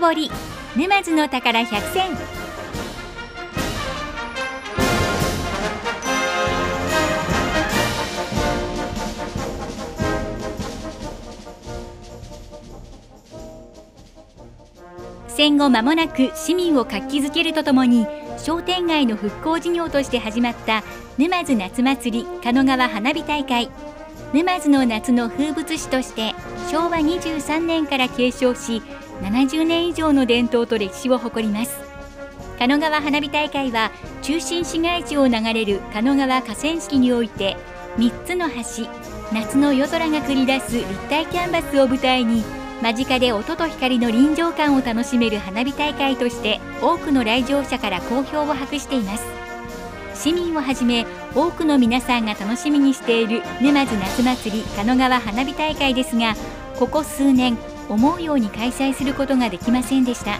深掘り。沼津の宝百選。戦後間もなく市民を活気づけるとともに商店街の復興事業として始まった沼津夏祭り狩野川花火大会。沼津の夏の風物詩として昭和23年から継承し70年以上の伝統と歴史を誇ります。狩野川花火大会は中心市街地を流れる狩野川河川敷において3つの橋夏の夜空が繰り出す立体キャンバスを舞台に間近で音と光の臨場感を楽しめる花火大会として多くの来場者から好評を博しています。市民をはじめ多くの皆さんが楽しみにしている沼津夏祭り狩野川花火大会ですがここ数年思うように開催することができませんでした。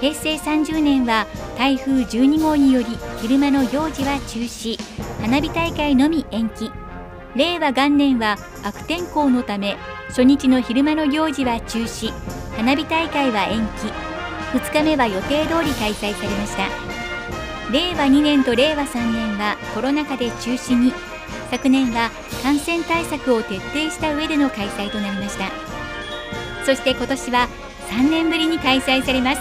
平成30年は台風12号により昼間の行事は中止花火大会のみ延期。令和元年は悪天候のため初日の昼間の行事は中止花火大会は延期。2日目は予定通り開催されました。令和2年と令和3年はコロナ禍で中止に。昨年は感染対策を徹底した上での開催となりました。そして今年は3年ぶりに開催されます。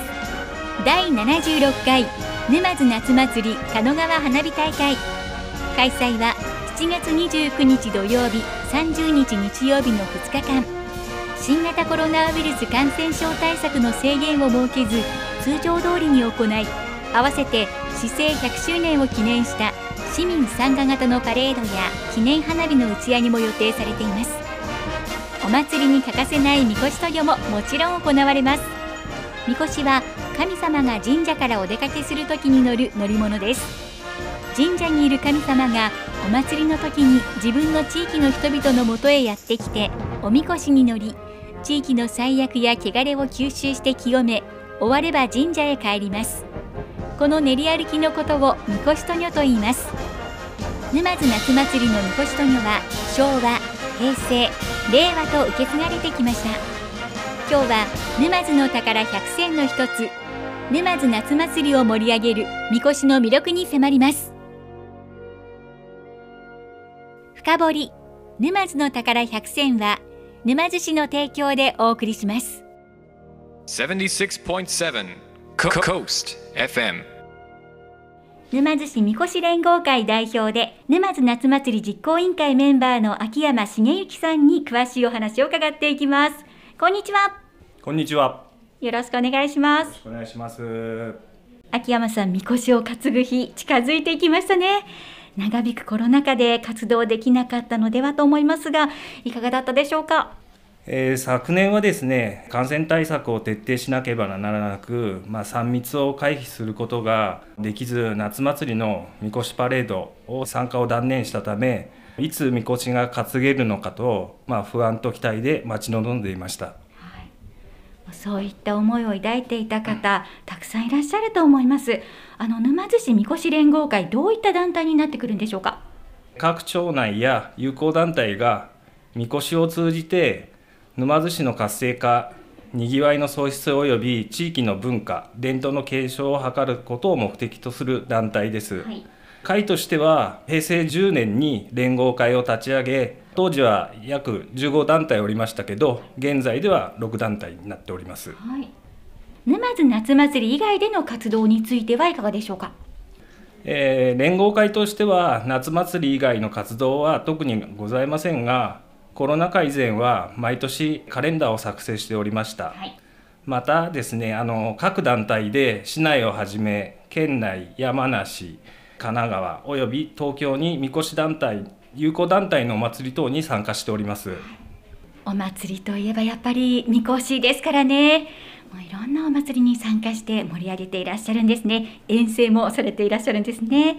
第76回沼津夏祭り狩野川花火大会。開催は7月29日土曜日30日日曜日の2日間。新型コロナウイルス感染症対策の制限を設けず通常通りに行い合わせて市政100周年を記念した市民参加型のパレードや記念花火の打ち上げも予定されています。祭りに欠かせないみこし渡御ももちろん行われます。みこしは神様が神社からお出かけする時に乗る乗り物です。神社にいる神様がお祭りの時に自分の地域の人々のもとへやってきておみこしに乗り地域の最悪や汚れを吸収して清め終われば神社へ帰ります。この練り歩きのことをみこしとにと言います。沼津夏祭りのみこしとには昭和平成令和と受け継がれてきました。今日は沼津の宝100選の一つ沼津夏祭りを盛り上げるみこしの魅力に迫ります。深掘り沼津の宝百選は沼津市の提供でお送りします。76.7 Coast FM 沼津市みこし連合会代表で沼津夏祭り実行委員会メンバーの秋山茂之さんに詳しいお話を伺っていきます。こんにちは。こんにちは。よろしくお願いします。お願いします。秋山さんみこしを担ぐ日近づいていきましたね。長引くコロナ禍で活動できなかったのではと思いますがいかがだったでしょうか？えー、昨年はですね感染対策を徹底しなければならなく、まあ、3密を回避することができず夏祭りのみこしパレードを参加を断念したためいつみこしが担げるのかと、まあ、不安と期待で待ち望んでいました。そういった思いを抱いていた方、たくさんいらっしゃると思います。あの沼津市みこし連合会、どういった団体になってくるんでしょうか？各町内や友好団体がみこしを通じて沼津市の活性化、にぎわいの創出及び地域の文化、伝統の継承を図ることを目的とする団体です。はい。会としては平成10年に連合会を立ち上げ当時は約15団体おりましたけど現在では6団体になっております、はい、沼津夏祭り以外での活動についてはいかがでしょうか、えー、連合会としては夏祭り以外の活動は特にございませんがコロナ禍以前は毎年カレンダーを作成しておりました、はい、またですねあの各団体で市内をはじめ県内山梨神奈川および東京にみこし団体友好団体のお祭り等に参加しております。お祭りといえばやっぱりみこしですからね。もういろんなお祭りに参加して盛り上げていらっしゃるんですね。遠征もされていらっしゃるんですね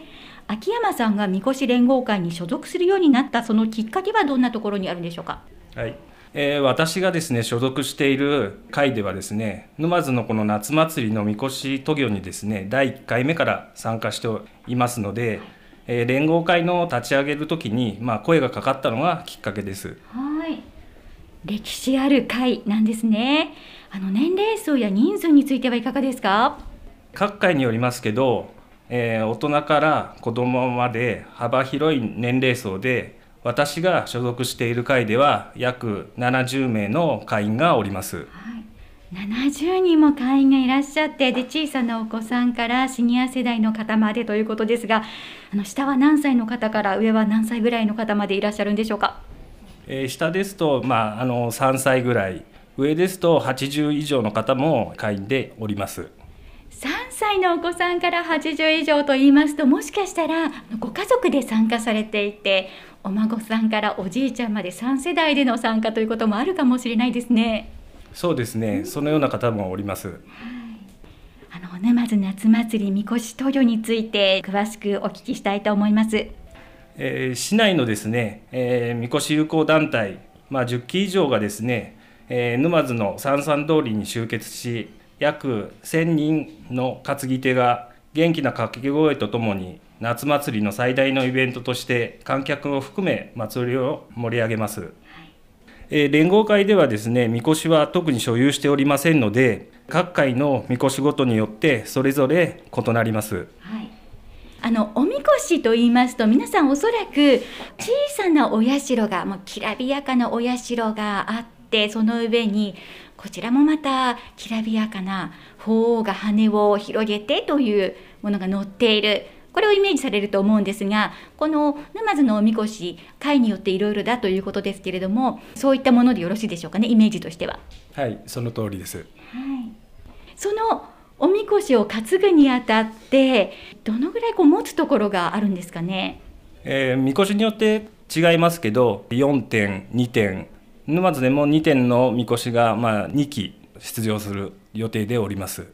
秋山さんがみこし連合会に所属するようになったそのきっかけはどんなところにあるんでしょうか？はい。えー、私がですね所属している会ではですね沼津のこの夏祭りのみこし渡御にですね第1回目から参加していますので、えー、連合会の立ち上げる時に、まあ、声がかかったのがきっかけです。はい。歴史ある会なんですね。あの年齢層や人数についてはいかがですか？各会によりますけど、えー大人から子どもまで幅広い年齢層で私が所属している会では約70名の会員がおります。70人も会員がいらっしゃってで小さなお子さんからシニア世代の方までということですがあの下は何歳の方から上は何歳ぐらいの方までいらっしゃるんでしょうか？えー下ですと、まあ、あの3歳ぐらい。上ですと80以上の方も会員でおります3歳のお子さんから80以上と言いますともしかしたらご家族で参加されていてお孫さんからおじいちゃんまで3世代での参加ということもあるかもしれないですね。そうですねそのような方もおりますあの沼津夏祭りみこし闘魚について詳しくお聞きしたいと思います。えー市内のですね、えー、みこし友好団体、まあ、10機以上がですね、えー沼津の三々通りに集結し約1000人の担ぎ手が元気な掛け声とともに夏祭りの最大のイベントとして観客を含め祭りを盛り上げます。えー連合会ではですね、みこしは特に所有しておりませんので、各会のみこしごとによってそれぞれ異なります。はいあのおみこしと言いますと皆さんおそらく小さなお社がもうきらびやかなお社があってその上にこちらもまたきらびやかな鳳凰が羽を広げてというものが乗っているこれをイメージされると思うんですがこの沼津のおみこし会によっていろいろだということですけれどもそういったものでよろしいでしょうかねイメージとしては。はい、その通りです。そのおみこしを担ぐにあたってどのぐらいこう持つところがあるんですかね？えー、みこしによって違いますけど4点2点沼津でも2点のみこしが、まあ、2機出場する予定でおります。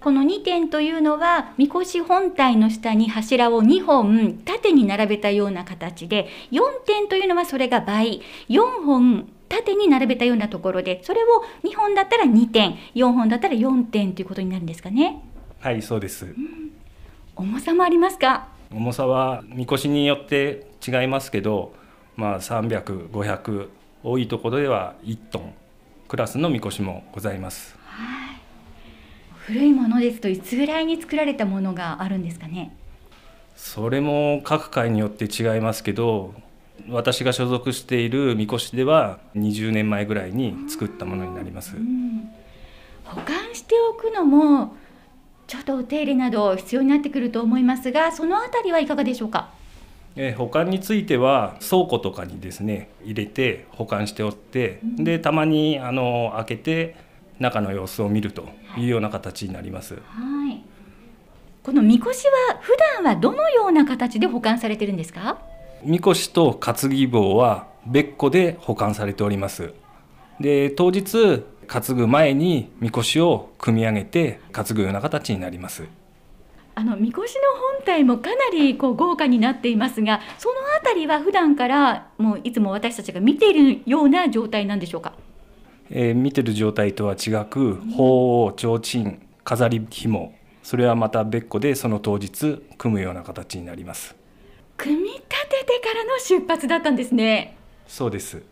この2点というのはみこし本体の下に柱を2本縦に並べたような形で4点というのはそれが倍4本縦に並べたようなところでそれを2本だったら2点4本だったら4点ということになるんですかね。はいそうです。重さもありますか？重さはみこしによって違いますけど、まあ、300500多いところでは1トンクラスのみこしもございます。古いものですといつぐらいに作られたものがあるんですかね？それも各会によって違いますけど私が所属しているみこしでは20年前ぐらいに作ったものになります。保管しておくのもちょっとお手入れなど必要になってくると思いますがそのあたりはいかがでしょうか？えー保管については倉庫とかにですね入れて保管しておってでたまにあの開けて中の様子を見るというような形になります。はいこのみこしは普段はどのような形で保管されてるんですか？みこしと担ぎ棒は別個で保管されております。で当日担ぐ前にみこしを組み上げて担ぐような形になります。あのみこしの本体もかなりこう豪華になっていますがそのあたりは普段からもういつも私たちが見ているような状態なんでしょうか？えー見てる状態とは違く鳳凰提灯飾り紐それはまた別個でその当日組むような形になります。組み立ててからの出発だったんですね。そうです。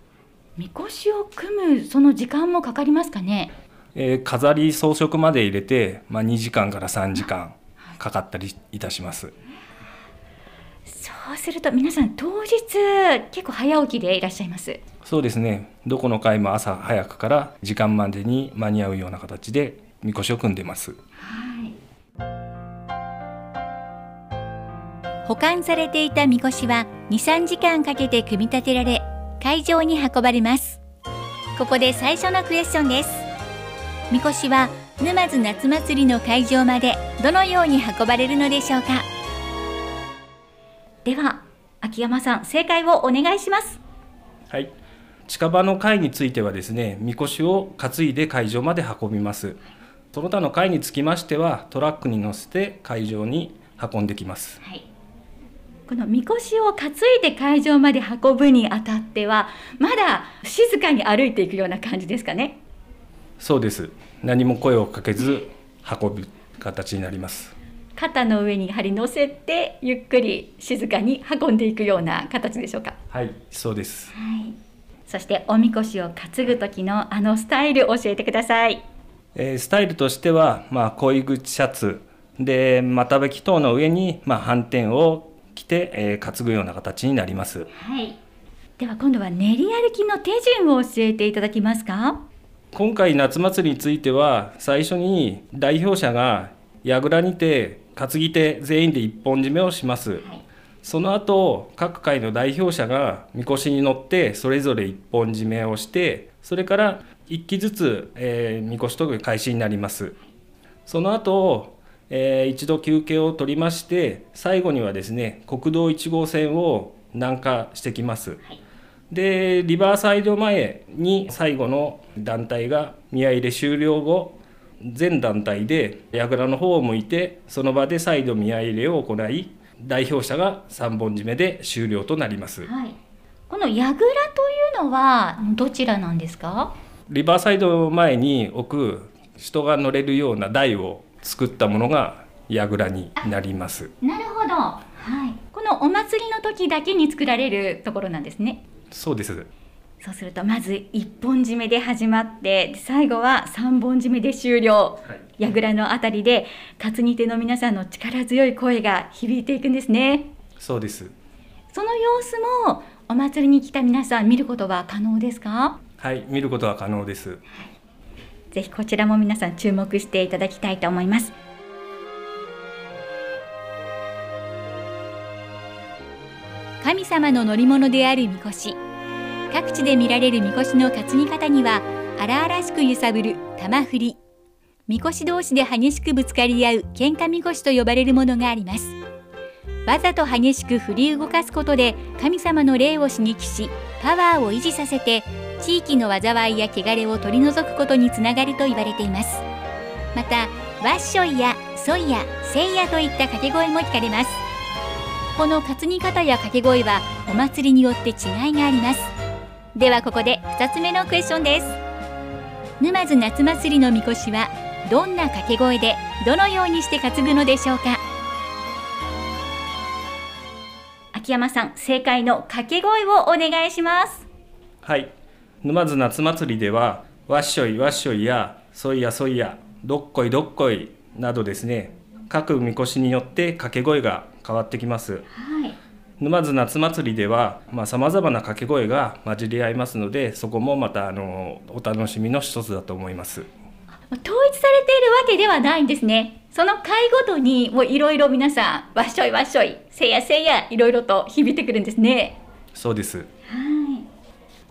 みこしを組むその時間もかかりますかね？えー飾り装飾まで入れて、まあ、2時間から3時間かかったりいたします。そうすると皆さん当日結構早起きでいらっしゃいます？そうですね。どこの会も朝早くから時間までに間に合うような形でみこしを組んでます。保管されていたみこしは23時間かけて組み立てられ会場に運ばれますここで最初のクエスチョンですみこしは沼津夏祭りの会場までどのように運ばれるのでしょうかでは秋山さん正解をお願いしますはい。近場の会についてはですね、みこしを担いで会場まで運びます。その他の会につきましては、トラックに乗せて会場に運んできます。はいこのみこしを担いで会場まで運ぶにあたってはまだ静かに歩いていくような感じですかねそうです。何も声をかけず運ぶ形になります。肩の上にやはり乗せてゆっくり静かに運んでいくような形でしょうか？はい、そうです。はい、そしておみこしを担ぐ時のあのスタイル教えてくださいえースタイルとしては、まあ、恋口シャツで股引き等の上に、まあ、反転を着て、えー担ぐような形になりますはいでは今度は練り歩きの手順を教えていただけますか？今回夏祭りについては最初に代表者が櫓にて担ぎ手全員で一本締めをします、はいその後各会の代表者がみこしに乗ってそれぞれ一本締めをしてそれから1機ずつ、えー、みこしと開始になります。その後、えー一度休憩を取りまして最後にはですね国道1号線を南下してきます、でリバーサイド前に最後の団体が宮入れ終了後全団体で櫓の方を向いてその場で再度宮入れを行い代表者が3本締めで終了となります。はい。この櫓というのはどちらなんですか？リバーサイド前に置く人が乗れるような台を作ったものが櫓になります。なるほど。はい。このお祭りの時だけに作られるところなんですねそうです。そうするとまず一本締めで始まってで最後は三本締めで終了。櫓のあたりで担ぎ手の皆さんの力強い声が響いていくんですね。そうです。その様子もお祭りに来た皆さん見ることは可能ですか？はい見ることは可能です。ぜひこちらも皆さん注目していただきたいと思います神様の乗り物であるみこし。各地で見られるみこしの担ぎ方には荒々しく揺さぶる玉振り。みこし同士で激しくぶつかり合う喧嘩みこしと呼ばれるものがあります。わざと激しく振り動かすことで神様の霊を刺激しパワーを維持させて地域の災いや汚れを取り除くことにつながると言われています。またワッショイやソイやセイヤといった掛け声も聞かれます。この担ぎ方や掛け声はお祭りによって違いがあります。ではここで2つ目のクエスチョンです。沼津夏祭りのみこしはどんな掛け声でどのようにして担ぐのでしょうか。秋山さん正解の掛け声をお願いします。はい。沼津夏祭りではわっしょいわっしょいやそいやそいやどっこいどっこいなどですね。各みこしによって掛け声が変わってきます。はい。沼津夏祭りではさまざ、まな掛け声が混じり合いますのでそこもまたあのお楽しみの一つだと思います。統一されているわけではないんですね。その回ごとにもういろいろ皆さんわっしょいわっしょいせいやせいやいろいろと響いてくるんですね。そうです。はい。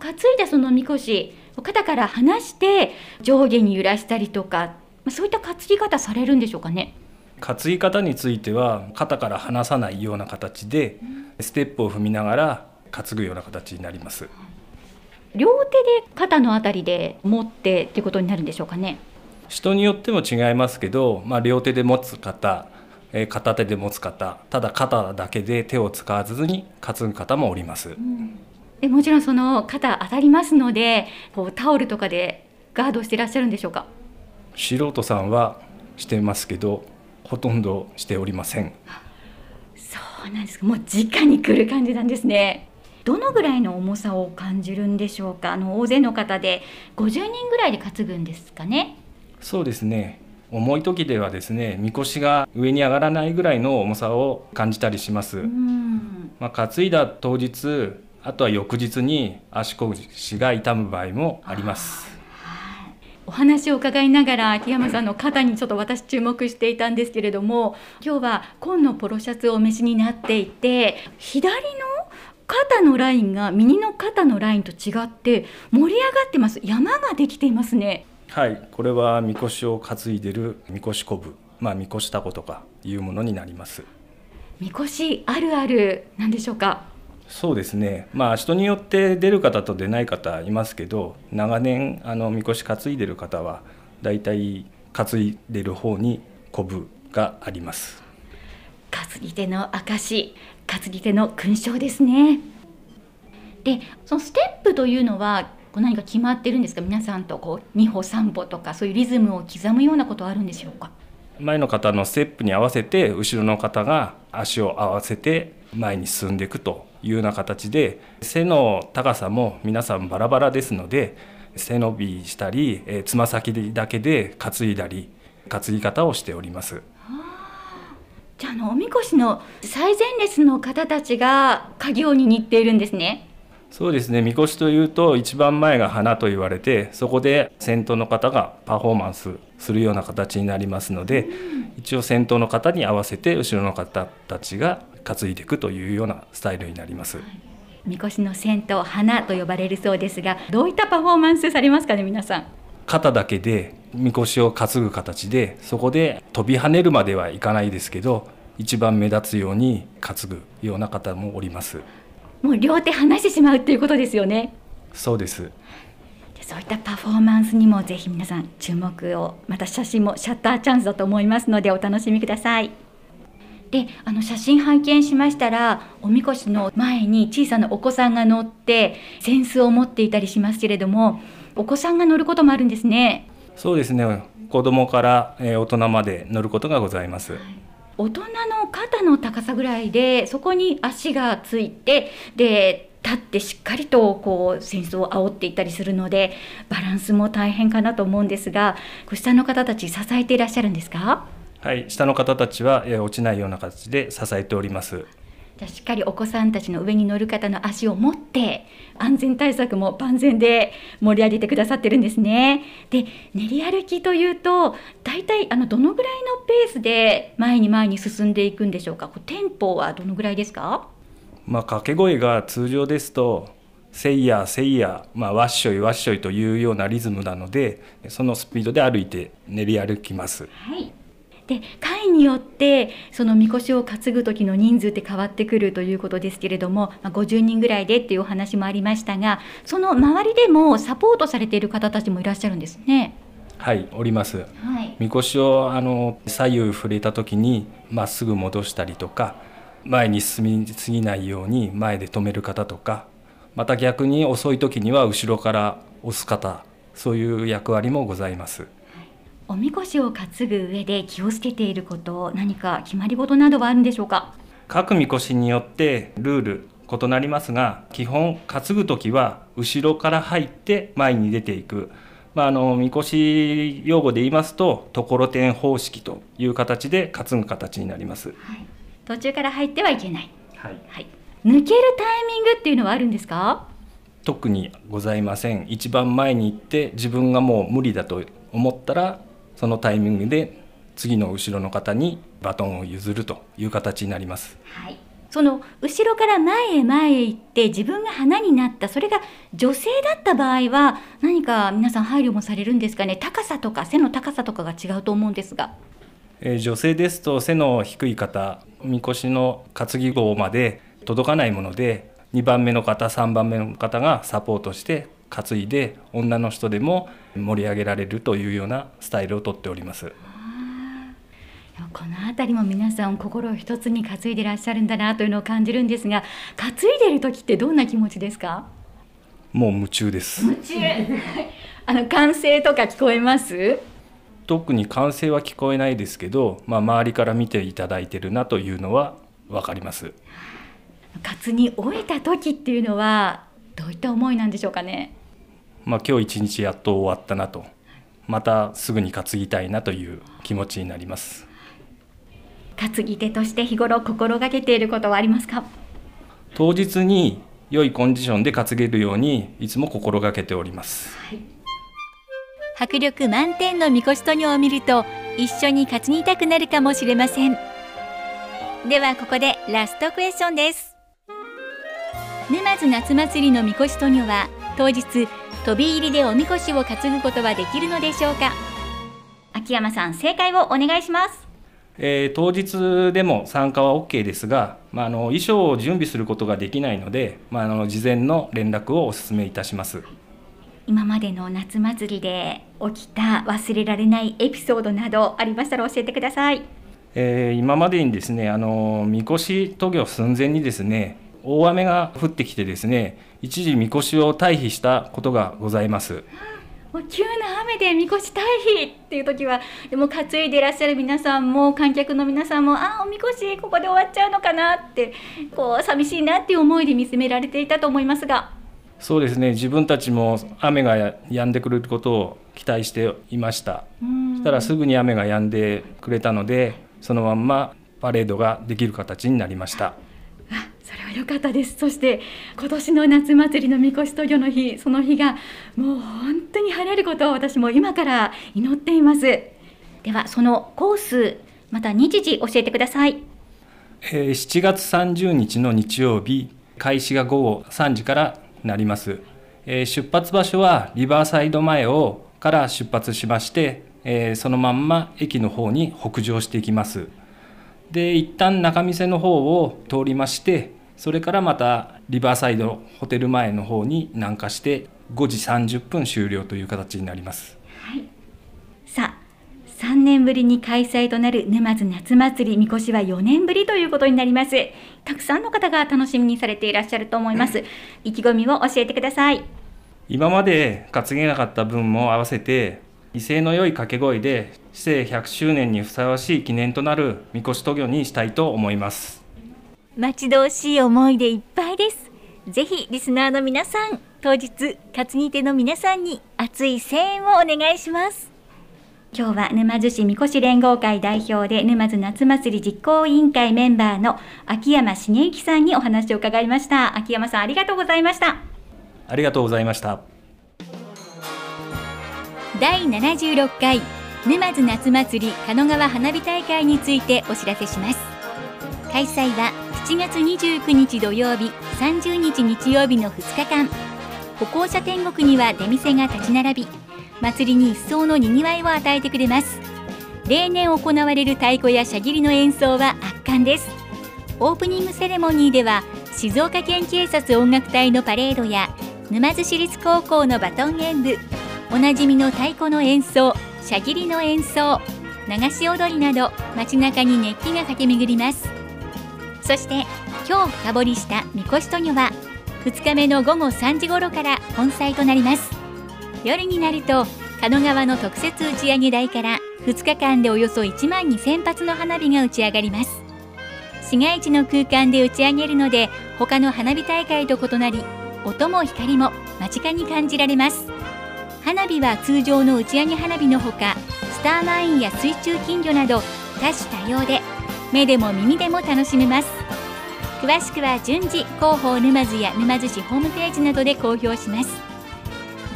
担いだそのみこし肩から離して上下に揺らしたりとかまあそういった担ぎ方されるんでしょうかね担ぎ方については肩から離さないような形でステップを踏みながら担ぐような形になります。両手で肩のあたりで持ってっていうことになるんでしょうかね。人によっても違いますけど、まあ、両手で持つ方えー片手で持つ方ただ肩だけで手を使わずに担ぐ方もおります。でもちろんその肩当たりますのでこうタオルとかでガードしていらっしゃるんでしょうか？素人さんはしてますけどほとんどしておりません。そうなんです。かもう直に来る感じなんですね。どのぐらいの重さを感じるんでしょうか？あの大勢の方で50人ぐらいで担ぐんですかね？そうですね。重い時ではですねみこしが上に上がらないぐらいの重さを感じたりします、うん。まあ、担いだ当日あとは翌日に足腰が痛む場合もありますお話を伺いながら秋山さんの肩にちょっと私注目していたんですけれども今日は紺のポロシャツをお召しになっていて左の肩のラインが右の肩のラインと違って盛り上がってます。山ができていますね。はい。これはみこしを担いでるみこしこぶ。まあみこしたことかいうものになります。みこしあるあるなんでしょうか？そうですね。まあ人によって出る方と出ない方いますけど長年あのみこし担いでる方はだいたい担いでる方にこぶがあります。担ぎ手の証担ぎ手の勲章ですね。でそのステップというのはこう何か決まってるんですか？皆さんとこう2歩3歩とかそういうリズムを刻むようなことはあるんでしょうか？前の方のステップに合わせて後ろの方が足を合わせて前に進んでいくというような形で背の高さも皆さんバラバラですので背伸びしたりつま先だけで担いだり担ぎ方をしております。じゃあのおみこしの最前列の方たちが家業に似ているんですね。そうですね。みこしというと一番前が花と言われてそこで先頭の方がパフォーマンスするような形になりますので、うん、一応先頭の方に合わせて後ろの方たちが担いでいくというようなスタイルになります。はい。みこしの先頭花と呼ばれるそうですがどういったパフォーマンスされますかね皆さん？肩だけでみこしを担ぐ形でそこで飛び跳ねるまではいかないですけど一番目立つように担ぐような方もおりますもう両手離してしまうっていうことですよね。そうです。そういったパフォーマンスにもぜひ皆さん注目を。また写真もシャッターチャンスだと思いますのでお楽しみください。であの写真拝見しましたらおみこしの前に小さなお子さんが乗って扇子を持っていたりしますけれどもお子さんが乗ることもあるんですね。そうですね。子供から大人まで乗ることがございます、はい大人の肩の高さぐらいでそこに足がついてで立ってしっかりとこう戦争を煽っていったりするのでバランスも大変かなと思うんですが下の方たち支えていらっしゃるんですか？はい下の方たちは落ちないような形で支えております。じゃしっかりお子さんたちの上に乗る方の足を持って安全対策も万全で盛り上げてくださってるんですね。で練り歩きというと大体あのどのぐらいのペースで前に前に進んでいくんでしょうか？テンポはどのぐらいですか？まあ、掛け声が通常ですと「せいやせいや」まあ、わっしょいわっしょいというようなリズムなのでそのスピードで歩いて練り歩きます。はいで会によってそのみこしを担ぐ時の人数って変わってくるということですけれども、まあ、50人ぐらいでっていうお話もありましたがその周りでもサポートされている方たちもいらっしゃるんですね。はいおります、はい、みこしをあの左右触れた時にまっすぐ戻したりとか前に進みすぎないように前で止める方とかまた逆に遅い時には後ろから押す方そういう役割もございます。おみこしを担ぐ上で気をつけていること何か決まり事などはあるんでしょうか？各みこしによってルール異なりますが基本担ぐ時は後ろから入って前に出ていく、まあ、あのみこし用語で言いますとところてん方式という形で担ぐ形になります、はい、途中から入ってはいけない、はい、はい、抜けるタイミングっていうのはあるんですか？特にございません。一番前に行って自分がもう無理だと思ったらそのタイミングで次の後ろの方にバトンを譲るという形になります。はい。その後ろから前へ前へ行って自分が花になった。それが女性だった場合は何か皆さん配慮もされるんですかね？高さとか背の高さとかが違うと思うんですが、えー、女性ですと背の低い方みこしの担ぎ棒まで届かないもので2番目の方3番目の方がサポートして担いで女の人でも盛り上げられるというようなスタイルをとっております。この辺りも皆さん心を一つに担いでいらっしゃるんだなというのを感じるんですが担いでいる時ってどんな気持ちですか？もう夢中です。夢中。あの歓声とか聞こえます？特に歓声は聞こえないですけど、まあ、周りから見ていただいてるなというのは分かります。担ぎ終えた時っていうのはどういった思いなんでしょうかね？まあ、今日一日やっと終わったなと。またすぐに担ぎたいなという気持ちになります。担ぎ手として日頃心がけていることはありますか？当日に良いコンディションで担げるようにいつも心がけております、はい、迫力満点のみこしとにを見ると一緒に担ぎたくなるかもしれません。ではここでラストクエスチョンです。沼津夏祭りのみこしとには当日飛び入りでおみこしを担ぐことはできるのでしょうか？秋山さん正解をお願いします。えー、当日でも参加は OK ですが、まあ、あの衣装を準備することができないので、まあ、あの事前の連絡をお勧めいたします。今までの夏祭りで起きた忘れられないエピソードなどありましたら教えてください、えー、今までにですねあのみこし渡御寸前にですね大雨が降ってきてですね一時みこしを退避したことがございます。もう急な雨でみこし退避っていう時はでも担いでいらっしゃる皆さんも観客の皆さんもああおみこしここで終わっちゃうのかなってこう寂しいなっていう思いで見つめられていたと思いますが。そうですね自分たちも雨が止んでくることを期待していました。そしたらすぐに雨が止んでくれたのでそのまんまパレードができる形になりました。それは良かったです。そして今年の夏祭りのみこしとぎの日その日がもう本当に晴れることを私も今から祈っています。ではそのコースまた日時教えてください、え、7月30日の日曜日開始が午後3時からなります、え、出発場所はリバーサイド前をから出発しまして、えー、そのまんま駅の方に北上していきます。で一旦仲見世の方を通りましてそれからまたリバーサイドホテル前の方に南下して5時30分終了という形になります。はい、さあ3年ぶりに開催となる沼津夏祭りみこしは4年ぶりということになります。たくさんの方が楽しみにされていらっしゃると思います。意気込みを教えてください。今まで担げなかった分も合わせて威勢の良い掛け声で市政100周年にふさわしい記念となるみこし渡御にしたいと思います待ち遠しい思いでいっぱいです。ぜひリスナーの皆さん当日担ぎ手の皆さんに熱い声援をお願いします。今日は沼津市みこし連合会代表で沼津夏祭り実行委員会メンバーの秋山茂之さんにお話を伺いました。秋山さんありがとうございました。ありがとうございました。第76回沼津夏祭り狩野川花火大会についてお知らせします。開催は7月29日土曜日30日日曜日の2日間。歩行者天国には出店が立ち並び祭りに一層のにぎわいを与えてくれます。例年行われる太鼓やし切りの演奏は圧巻です。オープニングセレモニーでは静岡県警察音楽隊のパレードや沼津市立高校のバトン演舞おなじみの太鼓の演奏しゃぎりの演奏流し踊りなど街中に熱気が駆け巡ります。そして今日深掘りしたみこしとには2日目の午後3時頃から本祭となります。夜になると狩野川の特設打ち上げ台から2日間でおよそ1万2000発の花火が打ち上がります。市街地の空間で打ち上げるので他の花火大会と異なり音も光も間近に感じられます。花火は通常の打ち上げ花火のほかスターマインや水中金魚など多種多様で目でも耳でも楽しめます。詳しくは順次広報沼津や沼津市ホームページなどで公表します。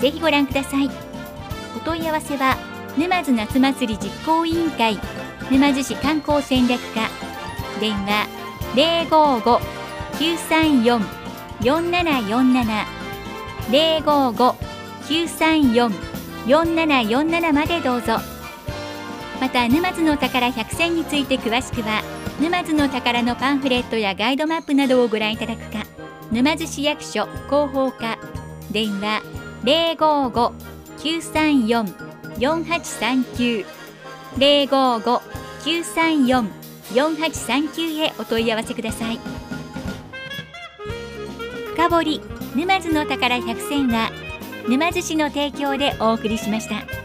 ぜひご覧ください。お問い合わせは沼津夏祭り実行委員会沼津市観光戦略課。電話055-934-4747 055-934-4747までどうぞ。また沼津の宝100選について詳しくは沼津の宝のパンフレットやガイドマップなどをご覧いただくか沼津市役所広報課電話055-934-4839 055-934-4839へお問い合わせください深掘沼津の宝100選は沼津市の提供でお送りしました。